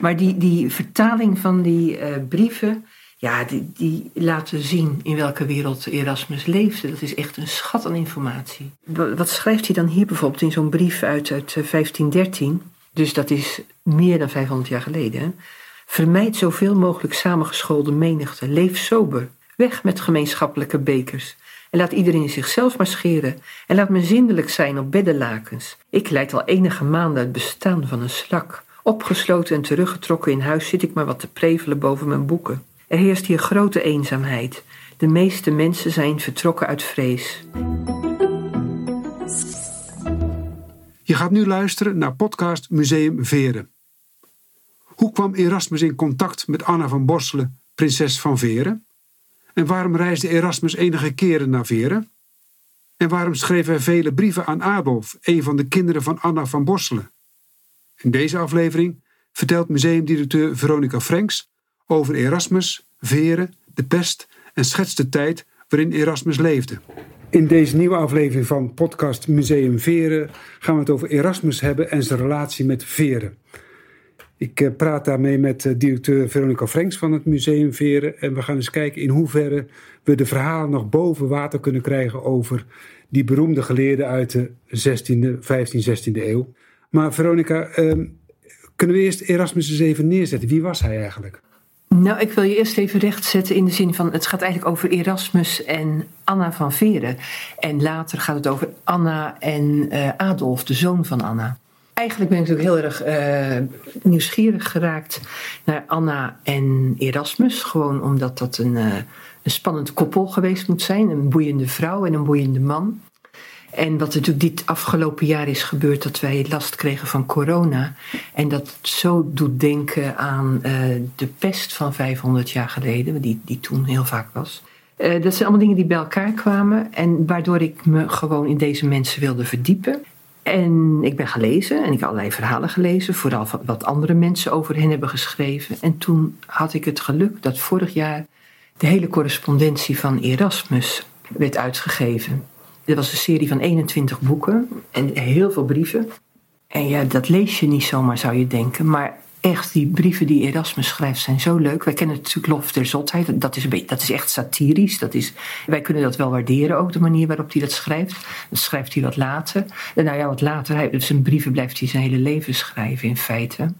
Maar die, die vertaling van die uh, brieven, ja, die, die laten zien in welke wereld Erasmus leefde. Dat is echt een schat aan informatie. Wat schrijft hij dan hier bijvoorbeeld in zo'n brief uit, uit 1513? Dus dat is meer dan 500 jaar geleden. Vermijd zoveel mogelijk samengeschoolde menigte. Leef sober. Weg met gemeenschappelijke bekers. En laat iedereen zichzelf maar scheren. En laat me zindelijk zijn op beddenlakens. Ik leid al enige maanden het bestaan van een slak. Opgesloten en teruggetrokken in huis zit ik maar wat te prevelen boven mijn boeken. Er heerst hier grote eenzaamheid. De meeste mensen zijn vertrokken uit vrees. Je gaat nu luisteren naar podcast Museum Veren. Hoe kwam Erasmus in contact met Anna van Borselen, prinses van Veren? En waarom reisde Erasmus enige keren naar Veren? En waarom schreef hij vele brieven aan Adolf, een van de kinderen van Anna van Borselen? In deze aflevering vertelt museumdirecteur Veronica Franks over Erasmus, Veren, de pest en schetst de tijd waarin Erasmus leefde. In deze nieuwe aflevering van podcast Museum Veren gaan we het over Erasmus hebben en zijn relatie met Veren. Ik eh, praat daarmee met eh, directeur Veronica Franks van het Museum Veren. En we gaan eens kijken in hoeverre we de verhalen nog boven water kunnen krijgen over die beroemde geleerden uit de 16e, 15e, 16e eeuw. Maar Veronica, ehm, kunnen we eerst Erasmus eens even neerzetten? Wie was hij eigenlijk? Nou, ik wil je eerst even rechtzetten in de zin van het gaat eigenlijk over Erasmus en Anna van Veren. En later gaat het over Anna en uh, Adolf, de zoon van Anna. Eigenlijk ben ik natuurlijk heel erg uh, nieuwsgierig geraakt naar Anna en Erasmus. Gewoon omdat dat een, uh, een spannend koppel geweest moet zijn. Een boeiende vrouw en een boeiende man. En wat natuurlijk dit afgelopen jaar is gebeurd, dat wij last kregen van corona. En dat zo doet denken aan uh, de pest van 500 jaar geleden, die, die toen heel vaak was. Uh, dat zijn allemaal dingen die bij elkaar kwamen en waardoor ik me gewoon in deze mensen wilde verdiepen. En ik ben gelezen en ik heb allerlei verhalen gelezen, vooral wat andere mensen over hen hebben geschreven. En toen had ik het geluk dat vorig jaar de hele correspondentie van Erasmus werd uitgegeven. Dit was een serie van 21 boeken en heel veel brieven. En ja, dat lees je niet zomaar, zou je denken. Maar echt, die brieven die Erasmus schrijft zijn zo leuk. Wij kennen natuurlijk Lof der Zotheid. Dat is, een beetje, dat is echt satirisch. Dat is, wij kunnen dat wel waarderen, ook de manier waarop hij dat schrijft. Dat schrijft hij wat later. En nou ja, wat later. Hij, zijn brieven blijft hij zijn hele leven schrijven, in feite.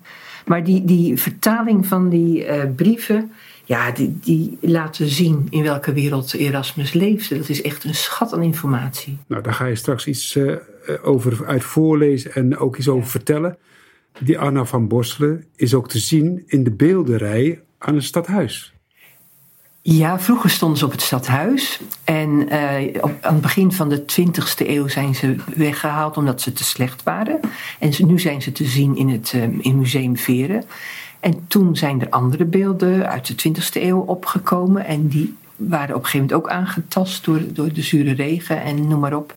Maar die, die vertaling van die uh, brieven ja, die, die laten zien in welke wereld Erasmus leefde. Dat is echt een schat aan informatie. Nou, daar ga je straks iets uh, over uit voorlezen en ook iets over vertellen. Die Anna van Borselen is ook te zien in de beelderij aan het stadhuis. Ja, vroeger stonden ze op het stadhuis. En uh, op, aan het begin van de 20e eeuw zijn ze weggehaald omdat ze te slecht waren. En nu zijn ze te zien in het uh, in Museum Veren. En toen zijn er andere beelden uit de 20e eeuw opgekomen. En die waren op een gegeven moment ook aangetast door, door de zure regen en noem maar op.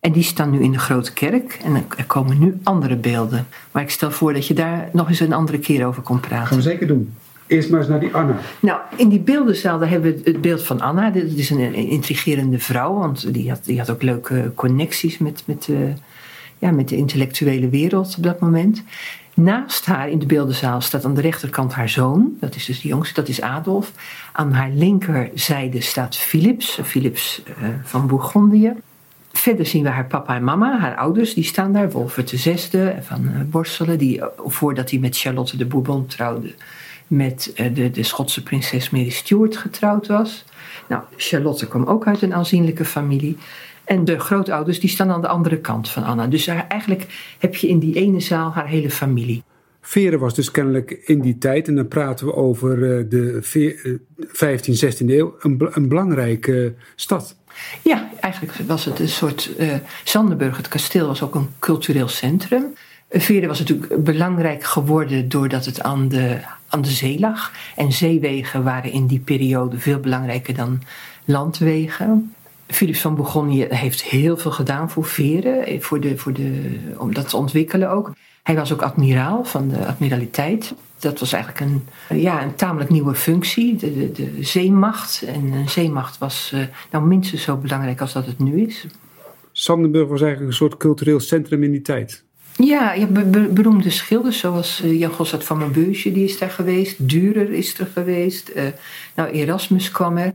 En die staan nu in de grote kerk. En er komen nu andere beelden. Maar ik stel voor dat je daar nog eens een andere keer over komt praten. Gaan we zeker doen. Eerst maar eens naar die Anna. Nou, in die beeldenzaal daar hebben we het beeld van Anna. Dat is een intrigerende vrouw, want die had, die had ook leuke connecties met, met, uh, ja, met de intellectuele wereld op dat moment. Naast haar in de beeldenzaal staat aan de rechterkant haar zoon, dat is dus de jongste, dat is Adolf. Aan haar linkerzijde staat Philips, Philips uh, van Bourgondië. Verder zien we haar papa en mama, haar ouders, die staan daar. Wolfert zesde van uh, die uh, voordat hij met Charlotte de Bourbon trouwde, met de, de Schotse prinses Mary Stuart getrouwd was. Nou, Charlotte kwam ook uit een aanzienlijke familie. En de grootouders die staan aan de andere kant van Anna. Dus eigenlijk heb je in die ene zaal haar hele familie. Veren was dus kennelijk in die tijd, en dan praten we over eh, de 15, 16e eh, eeuw, een, een belangrijke stad. Ja, eigenlijk was het een soort. Uh, Zandenburg, het kasteel, was ook een cultureel centrum. Veren was natuurlijk belangrijk geworden doordat het aan de, aan de zee lag. En zeewegen waren in die periode veel belangrijker dan landwegen. Philips van Bourgogne heeft heel veel gedaan voor veren, eh, voor de, voor de, om dat te ontwikkelen ook. Hij was ook admiraal van de admiraliteit. Dat was eigenlijk een, ja, een tamelijk nieuwe functie, de, de, de zeemacht. En een zeemacht was uh, nou minstens zo belangrijk als dat het nu is. Sandenburg was eigenlijk een soort cultureel centrum in die tijd. Ja, je hebt be- beroemde schilders zoals uh, Jan Gossard van Maubeuge, die is daar geweest. Dürer is er geweest. Uh, nou, Erasmus kwam er.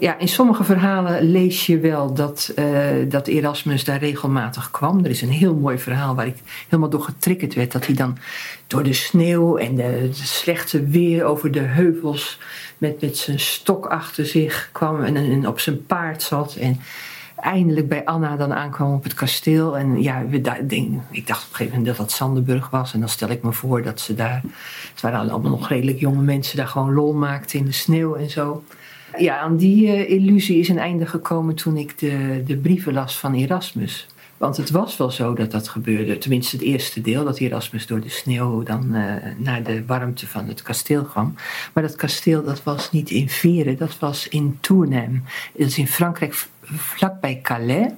Ja, in sommige verhalen lees je wel dat, uh, dat Erasmus daar regelmatig kwam. Er is een heel mooi verhaal waar ik helemaal door getriggerd werd. Dat hij dan door de sneeuw en de, slechte weer over de heuvels met, met zijn stok achter zich kwam en, op zijn paard zat. En eindelijk bij Anna dan aankwam op het kasteel. En ja, ik dacht op een gegeven moment dat dat Sanderburg was. En dan stel ik me voor dat ze daar... Het waren allemaal nog redelijk jonge mensen... daar gewoon lol maakten in de sneeuw en zo. Ja, aan die uh, illusie is een einde gekomen toen ik de, de brieven las van Erasmus. Want het was wel zo dat dat gebeurde. Tenminste, het eerste deel, dat Erasmus door de sneeuw dan uh, naar de warmte van het kasteel kwam. Maar dat kasteel, dat was niet in Veren, dat was in Tournem. Dat is in Frankrijk, vlakbij Calais.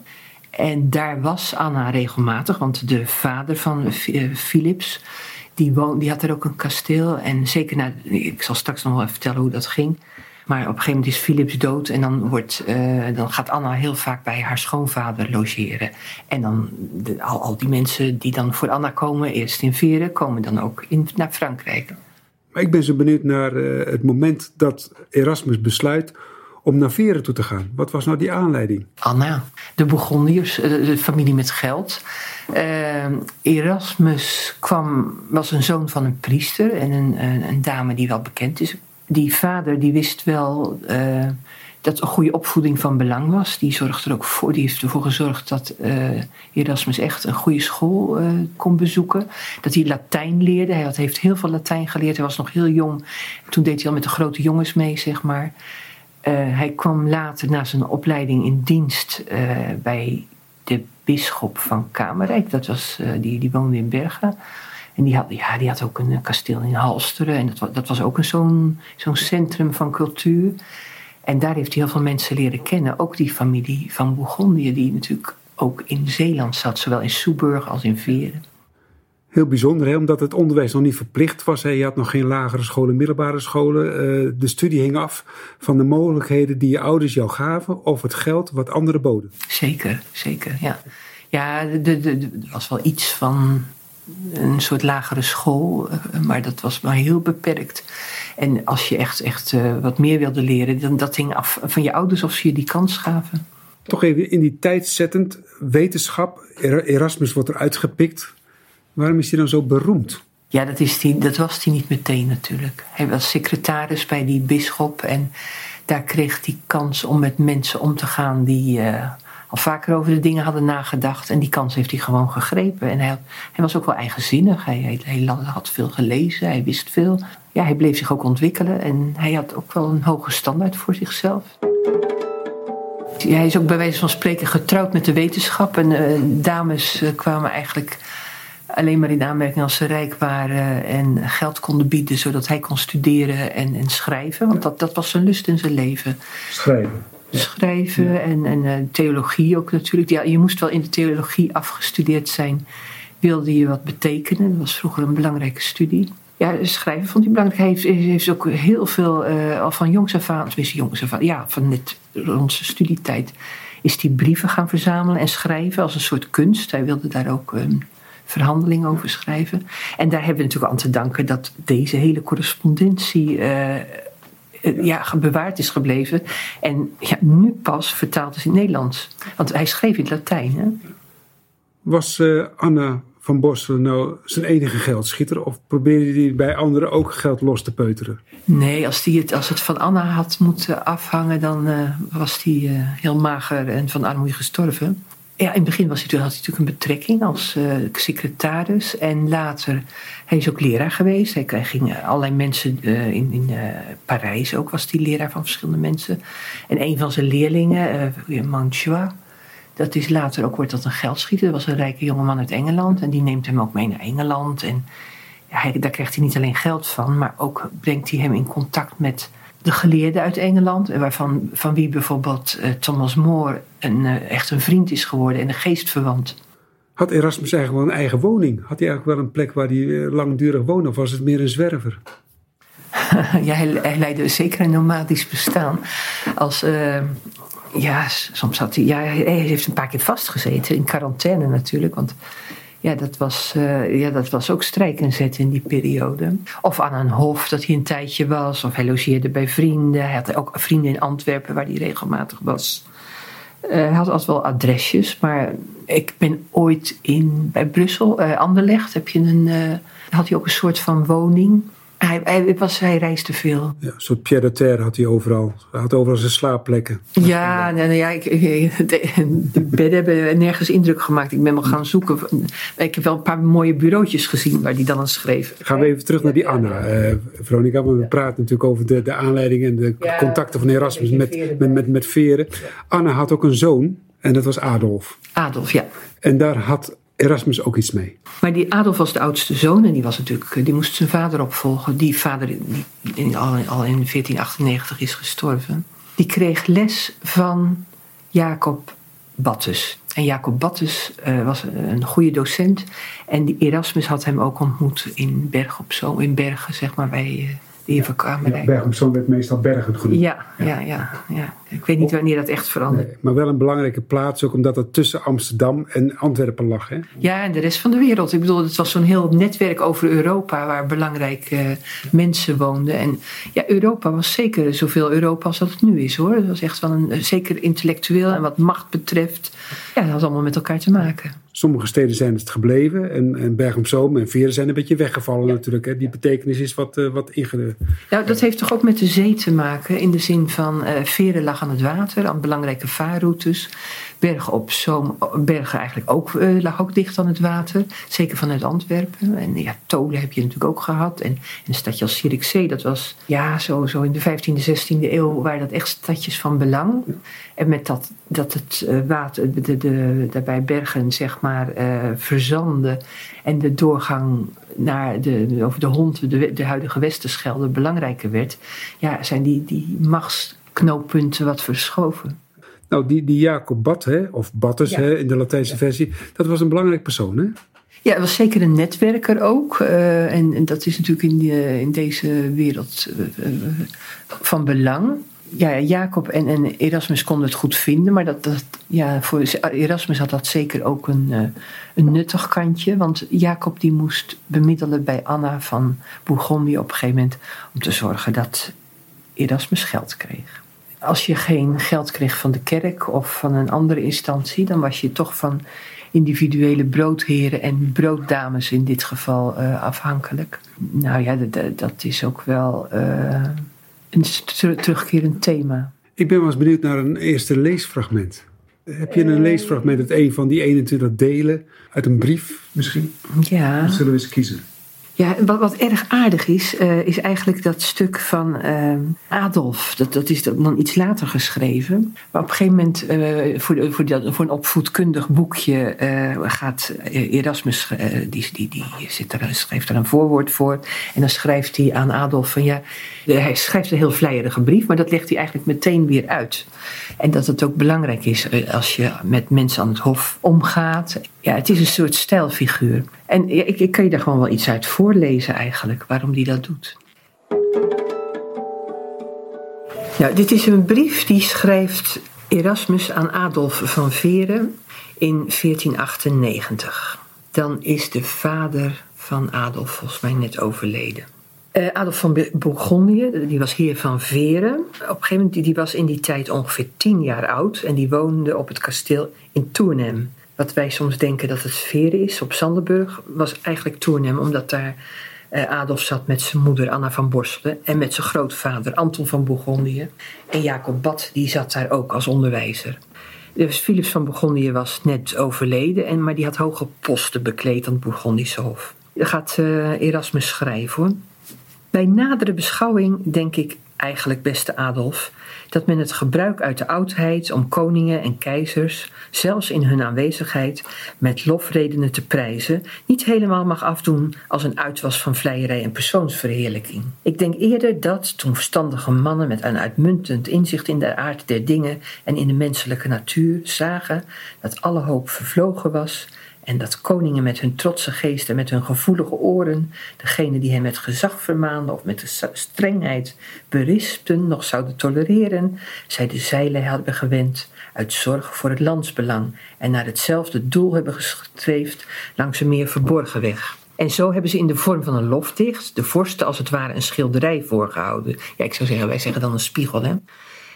En daar was Anna regelmatig, want de vader van uh, Philips, die, woon, die had er ook een kasteel. En zeker na, ik zal straks nog wel even vertellen hoe dat ging. Maar op een gegeven moment is Philips dood en dan, wordt, uh, dan gaat Anna heel vaak bij haar schoonvader logeren. En dan de, al, al, die mensen die dan voor Anna komen, eerst in Veren, komen dan ook in, naar Frankrijk. Maar ik ben zo benieuwd naar uh, het moment dat Erasmus besluit om naar Veren toe te gaan. Wat was nou die aanleiding? Anna, de Bourgondiërs, de familie met geld. Uh, Erasmus kwam, was een zoon van een priester en een, een, een dame die wel bekend is die vader die wist wel uh, dat een goede opvoeding van belang was. Die zorgde er ook voor. Die heeft ervoor gezorgd dat uh, Erasmus echt een goede school uh, kon bezoeken. Dat hij Latijn leerde. Hij had, heeft heel veel Latijn geleerd. Hij was nog heel jong. Toen deed hij al met de grote jongens mee, zeg maar. hij kwam later na zijn opleiding in dienst bij de bisschop van Kamerijk. Dat was, die, die woonde in Bergen. En die had, ja, die had ook een kasteel in Halsteren. En dat was, dat was ook zo'n zo'n centrum van cultuur. En daar heeft hij heel veel mensen leren kennen. Ook die familie van Bourgondië, die natuurlijk ook in Zeeland zat. Zowel in Soeburg als in Veren. Heel bijzonder, hè? omdat het onderwijs nog niet verplicht was. Hè? Je had nog geen lagere scholen, middelbare scholen. Uh, de studie hing af van de mogelijkheden die je ouders jou gaven... of het geld wat anderen boden. Zeker, zeker, ja. Ja, er was wel iets van een soort lagere school, maar dat was maar heel beperkt. En als je echt, echt uh, wat meer wilde leren, dan dat hing af van je ouders of ze je die kans gaven. Toch even in die tijd zettend, wetenschap, Erasmus wordt eruit gepikt. Waarom is hij dan zo beroemd? Ja, dat, is die, dat was hij niet meteen natuurlijk. Hij was secretaris bij die bisschop en daar kreeg hij kans om met mensen om te gaan die... Uh, al vaker over de dingen hadden nagedacht. En die kans heeft hij gewoon gegrepen. En hij, hij was ook wel eigenzinnig. Hij, hij, had veel gelezen, hij wist veel. Ja, hij bleef zich ook ontwikkelen. En hij had ook wel een hoge standaard voor zichzelf. Hij is ook bij wijze van spreken getrouwd met de wetenschap. En uh, dames uh, kwamen eigenlijk alleen maar in aanmerking als ze rijk waren en geld konden bieden, zodat hij kon studeren en, en schrijven. Want dat, dat was zijn lust in zijn leven. Schrijven schrijven ja. en, en uh, theologie ook natuurlijk. Ja, je moest wel in de theologie afgestudeerd zijn, wilde je wat betekenen. Dat was vroeger een belangrijke studie. Ja, schrijven vond hij belangrijk. Hij heeft, heeft ook heel veel, uh, al van jongs af aan, tenminste jongs af aan, ja, van net zijn studietijd, is hij brieven gaan verzamelen en schrijven als een soort kunst. Hij wilde daar ook um, verhandelingen over schrijven. En daar hebben we natuurlijk aan te danken dat deze hele correspondentie. Uh, ja, bewaard is gebleven. En ja, nu pas vertaald is in Nederlands. Want hij schreef in het Latijn. Hè? Was uh, Anna van Borselen nou zijn enige geldschieter? Of probeerde hij bij anderen ook geld los te peuteren? Nee, als, die het, als het van Anna had moeten afhangen, dan uh, was hij uh, heel mager en van armoede gestorven. Ja, in het begin was hij, had hij natuurlijk een betrekking als uh, secretaris. En later, hij is ook leraar geweest. Hij, hij ging allerlei mensen uh, in, in Parijs ook, was hij leraar van verschillende mensen. En een van zijn leerlingen, Manchois, dat is later ook wordt dat een geldschieter. Dat was een rijke jongeman uit Engeland. En die neemt hem ook mee naar Engeland. En daar krijgt hij niet alleen geld van, maar ook brengt hij hem in contact met de geleerden uit Engeland, waarvan, van wie bijvoorbeeld uh, Thomas More een, uh, echt een vriend is geworden en een geestverwant. Had Erasmus eigenlijk wel een eigen woning? Had hij eigenlijk wel een plek waar hij uh, langdurig woonde of was het meer een zwerver? ja, hij, hij, leidde zeker een nomadisch bestaan. Als, ja, soms had hij, ja, hij heeft een paar keer vastgezeten, in quarantaine natuurlijk, want Ja, dat was, uh, ja, dat was ook strijk en zet in die periode. Of aan een hof dat hij een tijdje was. Of hij logeerde bij vrienden. Hij had ook vrienden in Antwerpen waar hij regelmatig was. Uh, hij had altijd wel adresjes. Maar ik ben ooit in, bij Brussel, uh, Anderlecht, heb je een, had hij ook een soort van woning. Hij, hij, was, hij reisde veel. Ja, een soort Pierre de terre had hij overal. Hij had overal zijn slaapplekken. Ja, nou, ja ik, de bedden hebben nergens indruk gemaakt. Ik ben wel gaan zoeken. Ik heb wel een paar mooie bureautjes gezien waar hij dan aan schreef. Gaan we even terug naar die Anna, uh, Veronica. Want we praten natuurlijk over de, de aanleiding en de contacten van Erasmus met, met, met, met Veren. Anna had ook een zoon en dat was Adolf. Adolf, ja. En daar had Erasmus ook iets mee. Maar die Adolf was de oudste zoon en die, was natuurlijk, die moest zijn vader opvolgen. Die vader die in, al, in 1498 is gestorven. Die kreeg les van Jacob Battus. En Jacob Battus uh, was een goede docent. En die Erasmus had hem ook ontmoet in Berg op Zoom, in Bergen, zeg maar, bij uh, de Inverkamerij. Ja, Berg op Zoom werd meestal Bergen genoemd. Ja, ja, ja. ja, Ik weet niet wanneer dat echt veranderde. Nee, maar wel een belangrijke plaats, ook omdat het tussen Amsterdam en Antwerpen lag. Hè? Ja, en de rest van de wereld. Ik bedoel, het was zo'n heel netwerk over Europa waar belangrijke mensen woonden. En ja, Europa was zeker zoveel Europa als dat het nu is hoor. Het was echt wel een, zeker intellectueel en wat macht betreft. Ja, dat had allemaal met elkaar te maken. Sommige steden zijn het gebleven en, en Berg op Zoom en Veren zijn een beetje weggevallen natuurlijk. Hè. Die betekenis is wat, uh, wat inge... Nou, dat heeft toch ook met de zee te maken in de zin van uh, Veren lag aan het water, aan belangrijke vaarroutes. Bergen op Zoom, Bergen eigenlijk ook, uh, lag ook dicht aan het water. Zeker vanuit Antwerpen. En ja, Tolen heb je natuurlijk ook gehad. En, en een stadje als Zierikzee, dat was ja, zo, zo in de 15e, 16e eeuw waren dat echt stadjes van belang. En met dat, dat het uh, water, de, de, daarbij Bergen zeg maar uh, verzanden en de doorgang naar de, over de Hond, de, de huidige Westerschelde, belangrijker werd, ja, zijn die, die machtsknooppunten wat verschoven. Nou, die, die Jacob Bat, hè, of Battes hè, in de Latijnse versie, dat was een belangrijk persoon, hè? Ja, hij was zeker een netwerker ook. Uh, en, en, dat is natuurlijk in, die, in deze wereld uh, van belang. Ja, Jacob en, en, Erasmus konden het goed vinden, maar dat, dat, ja, voor Erasmus had dat zeker ook een, uh, een nuttig kantje. Want Jacob die moest bemiddelen bij Anna van Bourgondië op een gegeven moment om te zorgen dat Erasmus geld kreeg als je geen geld kreeg van de kerk of van een andere instantie, dan was je toch van individuele broodheren en brooddames in dit geval uh, afhankelijk. Nou ja, dat, dat is ook wel uh, een terugkerend thema. Ik ben wel eens benieuwd naar een eerste leesfragment. Heb je een eh. leesfragment uit een van die 21 delen uit een brief misschien? Ja. Dan zullen we eens kiezen. Ja, wat, wat erg aardig is, uh, is eigenlijk dat stuk van uh, Adolf. Dat, dat is dan iets later geschreven. Maar op een gegeven moment, uh, voor, voor, een opvoedkundig boekje, gaat Erasmus, die, die, die zit er, schrijft er een voorwoord voor. En dan schrijft hij aan Adolf van ja, hij schrijft een heel vleierige brief, maar dat legt hij eigenlijk meteen weer uit. En dat het ook belangrijk is als je met mensen aan het hof omgaat. Ja, het is een soort stijlfiguur. En ik, ik kan je daar gewoon wel iets uit voorlezen eigenlijk, waarom die dat doet. Nou, dit is een brief die schrijft Erasmus aan Adolf van Veren in 1498. Dan is de vader van Adolf volgens mij net overleden. Uh, Adolf van Bourgondië, die was heer van Veren. Op een gegeven moment, die, was in die tijd ongeveer tien jaar oud en die woonde op het kasteel in Tournem wat wij soms denken dat het Veren is op Sanderburg, was eigenlijk Toernem, omdat daar uh, Adolf zat met zijn moeder Anna van Borselen en met zijn grootvader Anton van Bourgondië. En Jacob Bad, die zat daar ook als onderwijzer. Dus Philips van Bourgondië was net overleden, en, maar die had hoge posten bekleed aan het Bourgondische Hof. Dan gaat uh, Erasmus schrijven hoor. Bij nadere beschouwing denk ik eigenlijk, beste Adolf, dat men het gebruik uit de oudheid om koningen en keizers, zelfs in hun aanwezigheid, met lofredenen te prijzen, niet helemaal mag afdoen als een uitwas van vleierij en persoonsverheerlijking. Ik denk eerder dat, toen verstandige mannen met een uitmuntend inzicht in de aard der dingen en in de menselijke natuur zagen dat alle hoop vervlogen was En dat koningen met hun trotse geest en met hun gevoelige oren, degene die hem met gezag vermaanden of met de strengheid berispten, nog zouden tolereren, zij de zeilen hebben gewend uit zorg voor het landsbelang en naar hetzelfde doel hebben gestreefd langs een meer verborgen weg. En zo hebben ze in de vorm van een lofdicht de vorsten als het ware een schilderij voorgehouden. Ja, ik zou zeggen, wij zeggen dan een spiegel, hè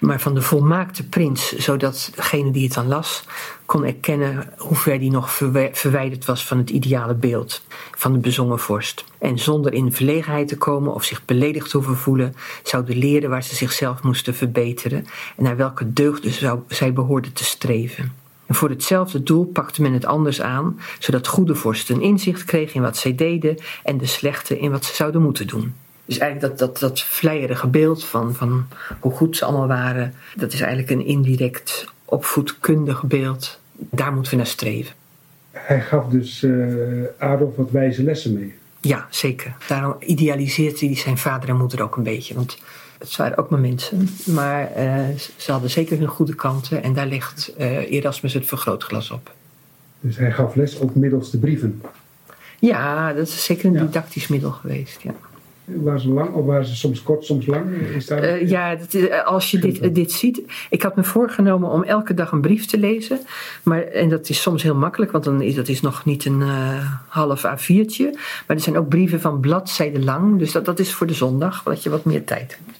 maar van de volmaakte prins, zodat degene die het dan las kon erkennen hoe ver die nog verwijderd was van het ideale beeld van de bezongen vorst. En zonder in verlegenheid te komen of zich beledigd te hoeven voelen, zouden leren waar ze zichzelf moesten verbeteren en naar welke deugden zou, zij behoorden te streven. En voor hetzelfde doel pakte men het anders aan, zodat goede vorsten inzicht kregen in wat zij deden en de slechte in wat ze zouden moeten doen. Dus eigenlijk dat, dat, dat vleierige beeld van, van hoe goed ze allemaal waren, dat is eigenlijk een indirect opvoedkundig beeld. Daar moeten we naar streven. Hij gaf dus uh, Adolf wat wijze lessen mee. Ja, zeker. Daarom idealiseert hij zijn vader en moeder ook een beetje. Want het waren ook maar mensen. Maar uh, ze hadden zeker hun goede kanten. En daar legt uh, Erasmus het vergrootglas op. Dus hij gaf les ook middels de brieven? Ja, dat is zeker een didactisch middel geweest. Ja. Waren ze lang of waren ze soms kort, soms lang? Is daar... Uh, ja, dat, eh, als je dit, dit ziet. Ik had me voorgenomen om elke dag een brief te lezen. Maar, en dat is soms heel makkelijk, want dan is, dat is nog niet een uh, half A4'tje. Maar er zijn ook brieven van bladzijden lang. Dus dat, dat is voor de zondag, dat je wat meer tijd hebt.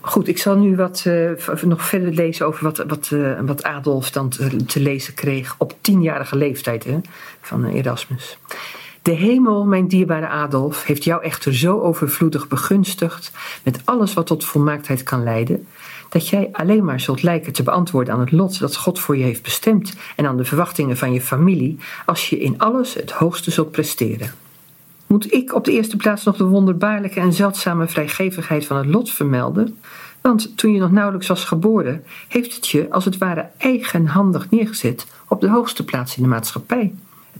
Goed, ik zal nu wat, uh, nog verder lezen over wat, wat, wat Adolf dan te, te, lezen kreeg op tienjarige leeftijd hè, van Erasmus. De hemel, mijn dierbare Adolf, heeft jou echter zo overvloedig begunstigd met alles wat tot volmaaktheid kan leiden, dat jij alleen maar zult lijken te beantwoorden aan het lot dat God voor je heeft bestemd en aan de verwachtingen van je familie, als je in alles het hoogste zult presteren. Moet ik op de eerste plaats nog de wonderbaarlijke en zeldzame vrijgevigheid van het lot vermelden? Want toen je nog nauwelijks was geboren, heeft het je als het ware eigenhandig neergezet op de hoogste plaats in de maatschappij.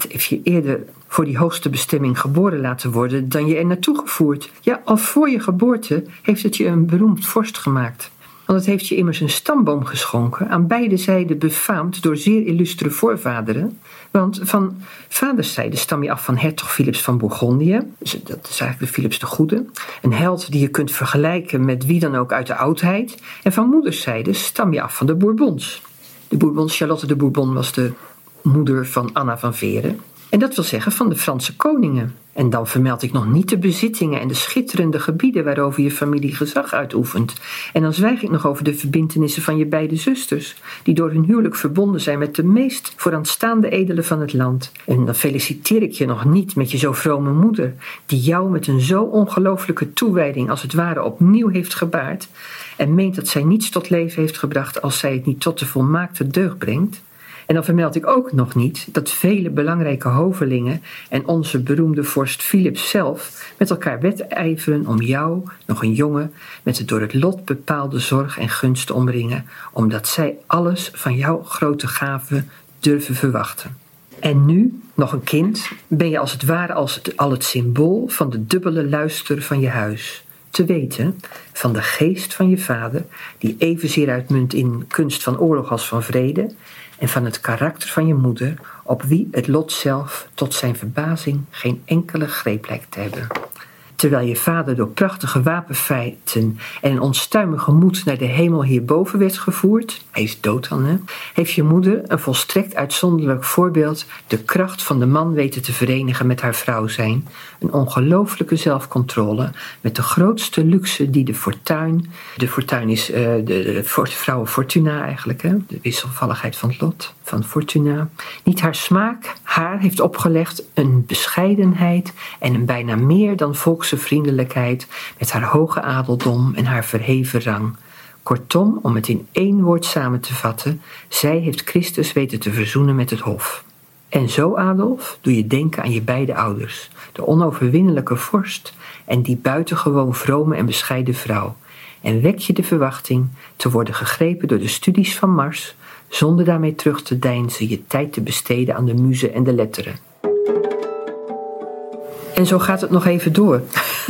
Het heeft je eerder voor die hoogste bestemming geboren laten worden dan je er naartoe gevoerd. Ja, al voor je geboorte heeft het je een beroemd vorst gemaakt. Want het heeft je immers een stamboom geschonken, aan beide zijden befaamd door zeer illustere voorvaderen. Want van vaderszijde stam je af van hertog Philips van Bourgondië, dus dat is eigenlijk de Philips de Goede, een held die je kunt vergelijken met wie dan ook uit de oudheid. En van moederszijde stam je af van de Bourbons. De Bourbons, Charlotte de Bourbon was de moeder van Anna van Veren. En dat wil zeggen van de Franse koningen. En dan vermeld ik nog niet de bezittingen en de schitterende gebieden waarover je familie gezag uitoefent. En dan zwijg ik nog over de verbintenissen van je beide zusters, die door hun huwelijk verbonden zijn met de meest vooraanstaande edelen van het land. En dan feliciteer ik je nog niet met je zo vrome moeder, die jou met een zo ongelooflijke toewijding als het ware opnieuw heeft gebaard en meent dat zij niets tot leven heeft gebracht als zij het niet tot de volmaakte deugd brengt. En dan vermeld ik ook nog niet dat vele belangrijke hovelingen en onze beroemde vorst Philips zelf met elkaar wedijveren om jou, nog een jongen, met de door het lot bepaalde zorg en gunst te omringen, omdat zij alles van jouw grote gaven durven verwachten. En nu, nog een kind, ben je als het ware als het, al het symbool van de dubbele luister van je huis. Te weten van de geest van je vader, die evenzeer uitmunt in kunst van oorlog als van vrede, en van het karakter van je moeder, op wie het lot zelf tot zijn verbazing geen enkele greep lijkt te hebben terwijl je vader door prachtige wapenfeiten en een onstuimige moed naar de hemel hierboven werd gevoerd, hij is dood dan, hè, heeft je moeder, een volstrekt uitzonderlijk voorbeeld, de kracht van de man weten te verenigen met haar vrouw zijn, een ongelooflijke zelfcontrole, met de grootste luxe die de fortuin, de fortuin is uh, de, de, vrouw Fortuna eigenlijk, hè, de wisselvalligheid van het lot, van Fortuna, niet haar smaak, haar heeft opgelegd een bescheidenheid en een bijna meer dan volks vriendelijkheid, met haar hoge adeldom en haar verheven rang. Kortom, om het in één woord samen te vatten, zij heeft Christus weten te verzoenen met het Hof. En zo, Adolf, doe je denken aan je beide ouders, de onoverwinnelijke vorst en die buitengewoon vrome en bescheiden vrouw, en wek je de verwachting te worden gegrepen door de studies van Mars, zonder daarmee terug te deinzen je tijd te besteden aan de muze en de letteren. En zo gaat het nog even door.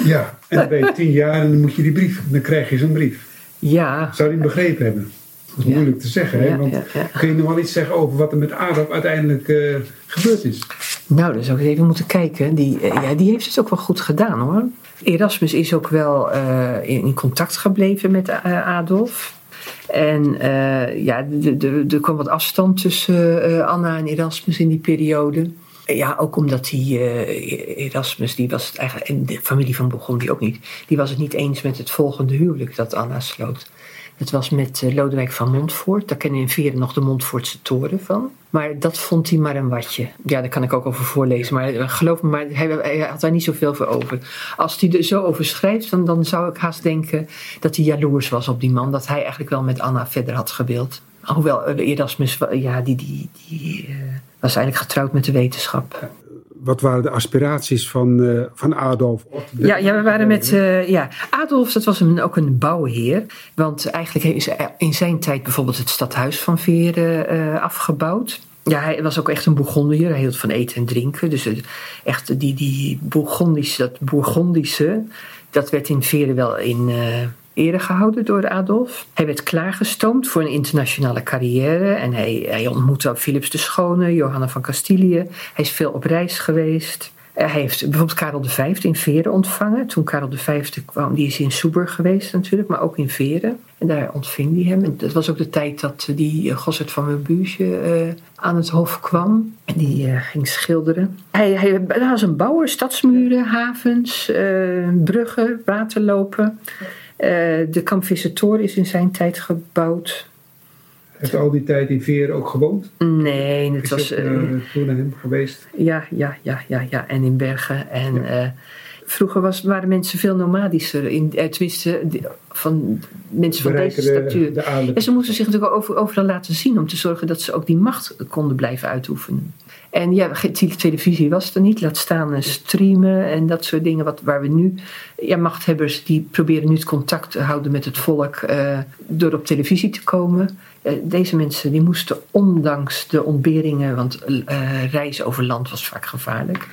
Ja, en dan ben je tien jaar en dan moet je die brief, dan krijg je zo'n brief. Ja. Zou hem begrepen hebben? Dat is moeilijk te zeggen, hè? Want kun je nog wel iets zeggen over wat er met Adolf uiteindelijk uh, gebeurd is? Nou, dan zou ik even moeten kijken. Die, eh, ja, die heeft het ook wel goed gedaan hoor. Erasmus is ook wel eh, in, in contact gebleven met eh, Adolf. En eh, ja, er kwam wat afstand tussen eh, Anna en Erasmus in die periode. Ja, ook omdat die eh, Erasmus, die was het eigenlijk, en de familie van Bourgogne die ook niet, die was het niet eens met het volgende huwelijk dat Anna sloot. Dat was met eh, Lodewijk van Montfort. Daar kennen in Veren nog de Montfortse toren van. Maar dat vond hij maar een watje. Ja, daar kan ik ook over voorlezen. Maar eh, geloof me, maar hij, had daar niet zoveel voor over. Als hij er zo over schrijft, dan, dan zou ik haast denken dat hij jaloers was op die man. Dat hij eigenlijk wel met Anna verder had gewild. Hoewel Erasmus, ja, die, die, die was eigenlijk getrouwd met de wetenschap. Wat waren de aspiraties van, eh, van Adolf? Ja, ja, we waren met. eh, ja. Adolf, dat was een, ook een bouwheer. Want eigenlijk is in zijn tijd bijvoorbeeld het stadhuis van Veren eh, afgebouwd. Ja, hij was ook echt een Bourgondier. Hij hield van eten en drinken. Dus echt die, die Bourgondische, dat Bourgondische, dat werd in Veren wel in ere gehouden door Adolf. Hij werd klaargestoomd voor een internationale carrière. En hij, hij ontmoette Philips de Schone, Johanna van Castilië. Hij is veel op reis geweest. Eh, Hij heeft bijvoorbeeld Karel V in Veren ontvangen. Toen Karel V kwam, die is in Soeburg geweest natuurlijk, maar ook in Veren. En daar ontving hij hem. Dat was ook de tijd dat die eh, Gossert van Maubuse eh aan het hof kwam. En die ging schilderen. Hij, hij, was een bouwer, stadsmuren, havens, bruggen, waterlopen. Eh, de Kampvissertoren is in zijn tijd gebouwd. Heeft al die tijd in Veer ook gewoond? Nee, het Is was... ook, eh, eh, toen naar hem geweest? Ja, ja, ja, ja, ja. En in Bergen. En eh, vroeger was, waren mensen veel nomadischer. In, eh, tenminste, die- van mensen van deze Bereiken statuur. de En ze moesten zich natuurlijk over, overal laten zien om te zorgen dat ze ook die macht konden blijven uitoefenen. En ja, televisie was er niet, laat staan eh, streamen en dat soort dingen. Wat, waar we nu, ja, machthebbers die proberen nu het contact te houden met het volk eh, door op televisie te komen. Eh, deze mensen die moesten ondanks de ontberingen, want eh, reizen over land was vaak gevaarlijk.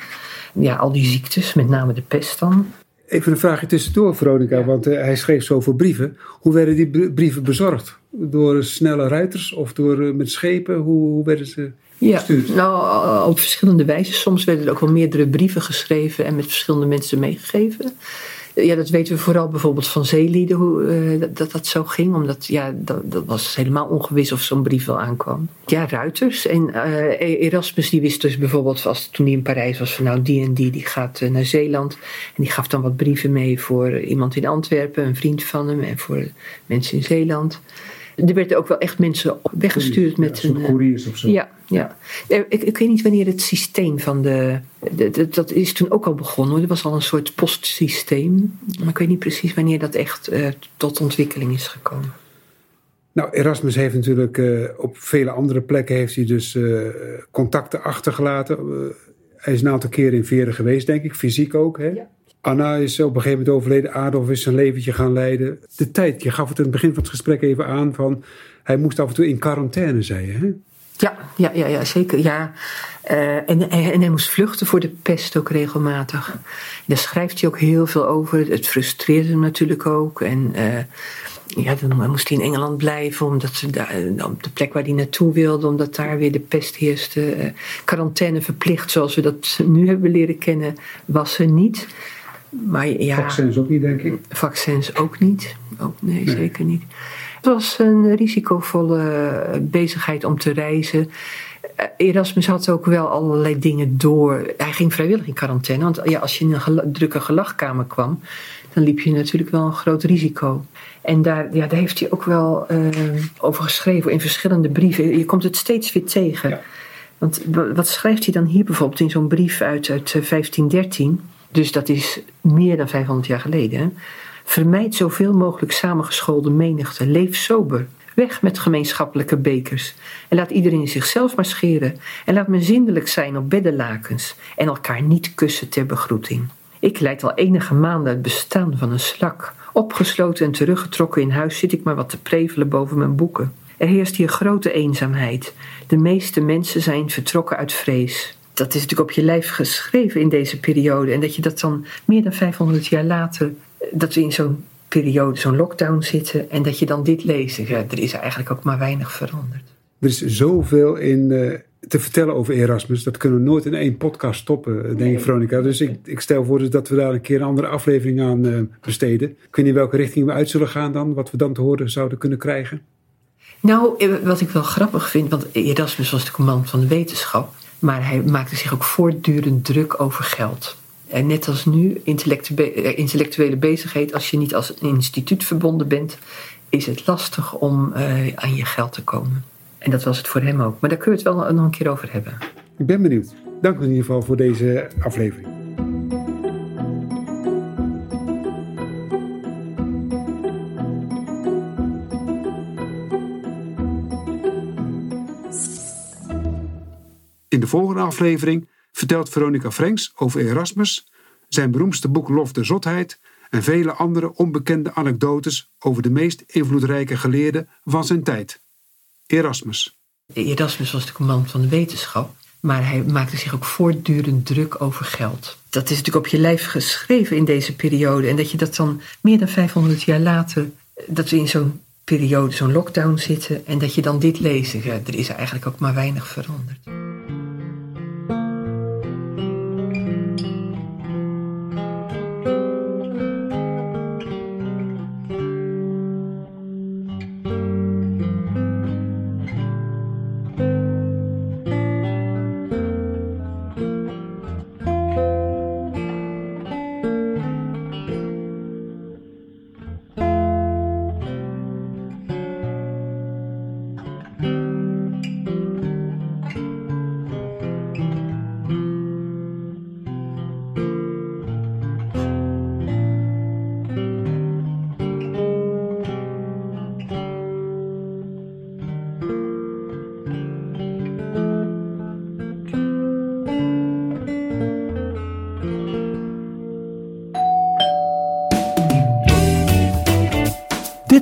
Ja, al die ziektes, met name de pest dan. Even een vraagje tussendoor, Veronica, Ja. want hij schreef zoveel brieven. Hoe werden die br- brieven bezorgd? Door snelle ruiters of door, met schepen? Hoe, hoe werden ze Ja, gestuurd? nou, op verschillende wijzen. Soms werden er ook wel meerdere brieven geschreven en met verschillende mensen meegegeven. Ja, dat weten we vooral bijvoorbeeld van zeelieden, hoe eh, dat, dat dat zo ging. Omdat ja, dat, dat was helemaal ongewis of zo'n brief wel aankwam. Ja, ruiters. En eh, Erasmus die wist dus bijvoorbeeld, als, toen hij in Parijs was, van nou die en die, die gaat eh, naar Zeeland. En die gaf dan wat brieven mee voor iemand in Antwerpen, een vriend van hem. En voor mensen in Zeeland. Er werden ook wel echt mensen weggestuurd met ja, een... soort eh, couriers of zo. ja, ja. Eh, Ik, ik weet niet wanneer het systeem van de, de- de- Dat is toen ook al begonnen. hoor. Er was al een soort postsysteem. Maar ik weet niet precies wanneer dat echt eh, tot ontwikkeling is gekomen. Nou, Erasmus heeft natuurlijk eh, op vele andere plekken heeft hij dus eh, contacten achtergelaten. Hij is een aantal keren in Veren geweest, denk ik, fysiek ook. Hè? Ja. Anna is op een gegeven moment overleden. Adolf is zijn leventje gaan leiden. De tijd, je gaf het in het begin van het gesprek even aan van... hij moest af en toe in quarantaine, zei je. Hè? Ja, ja, ja, ja zeker. Ja. Eh, en, en hij moest vluchten voor de pest ook regelmatig. Daar schrijft hij ook heel veel over. Het frustreerde hem natuurlijk ook. En eh, ja, dan moest hij in Engeland blijven, omdat ze daar, eh, op de plek waar hij naartoe wilde, omdat daar weer de pest heerste. Quarantaine verplicht, zoals we dat nu hebben leren kennen, was er niet. Maar ja, Vaccins ook niet, denk ik. vaccins ook niet. Ook, nee, zeker niet. Het was een risicovolle bezigheid om te reizen. Eh, Erasmus had ook wel allerlei dingen door. Hij ging vrijwillig in quarantaine. Want ja, als je in een drukke gelachkamer kwam, dan liep je natuurlijk wel een groot risico. En daar, ja, daar heeft hij ook wel eh, over geschreven in verschillende brieven. Je komt het steeds weer tegen. Ja. Want wa- wat schrijft hij dan hier bijvoorbeeld in zo'n brief uit, uit eh, 1513? Dus dat is meer dan 500 jaar geleden. Vermijd zoveel mogelijk samengeschoolde menigte. Leef sober. Weg met gemeenschappelijke bekers. En laat iedereen zichzelf maar scheren. En laat men zindelijk zijn op beddenlakens. En elkaar niet kussen ter begroeting. Ik leid al enige maanden het bestaan van een slak. Opgesloten en teruggetrokken in huis zit ik maar wat te prevelen boven mijn boeken. Er heerst hier grote eenzaamheid. De meeste mensen zijn vertrokken uit vrees. Dat is natuurlijk op je lijf geschreven in deze periode. En dat je dat dan meer dan 500 jaar later, eh, dat we in zo'n periode, zo'n lockdown zitten. En dat je dan dit leest. Ja, er is eigenlijk ook maar weinig veranderd. Er is zoveel in, eh, te vertellen over Erasmus. Dat kunnen we nooit in één podcast stoppen, denk ik, Veronica. Dus ik, ik stel voor dus dat we daar een keer een andere aflevering aan uh, besteden. Ik weet niet welke richting we uit zullen gaan dan, wat we dan te horen zouden kunnen krijgen. Nou, eh, wat ik wel grappig vind, want Erasmus was de command van de wetenschap, maar hij maakte zich ook voortdurend druk over geld. En net als nu, eh, intellectuele bezigheid, als je niet als een instituut verbonden bent, is het lastig om uh, aan je geld te komen. En dat was het voor hem ook. Maar daar kunnen we het wel nog een keer over hebben. Ik ben benieuwd. Dank in ieder geval voor deze aflevering. In de volgende aflevering vertelt Veronica Franks over Erasmus, zijn beroemdste boek Lof de Zotheid en vele andere onbekende anekdotes over de meest invloedrijke geleerde van zijn tijd, Erasmus. Erasmus was de command van de wetenschap, maar hij maakte zich ook voortdurend druk over geld. Dat is natuurlijk op je lijf geschreven in deze periode. En dat je dat dan meer dan 500 jaar later, dat we in zo'n periode, zo'n lockdown zitten, en dat je dan dit leest. Ja, er is eigenlijk ook maar weinig veranderd.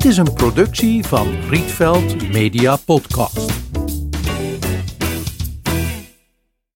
Dit is een productie van Rietveld Media Podcast.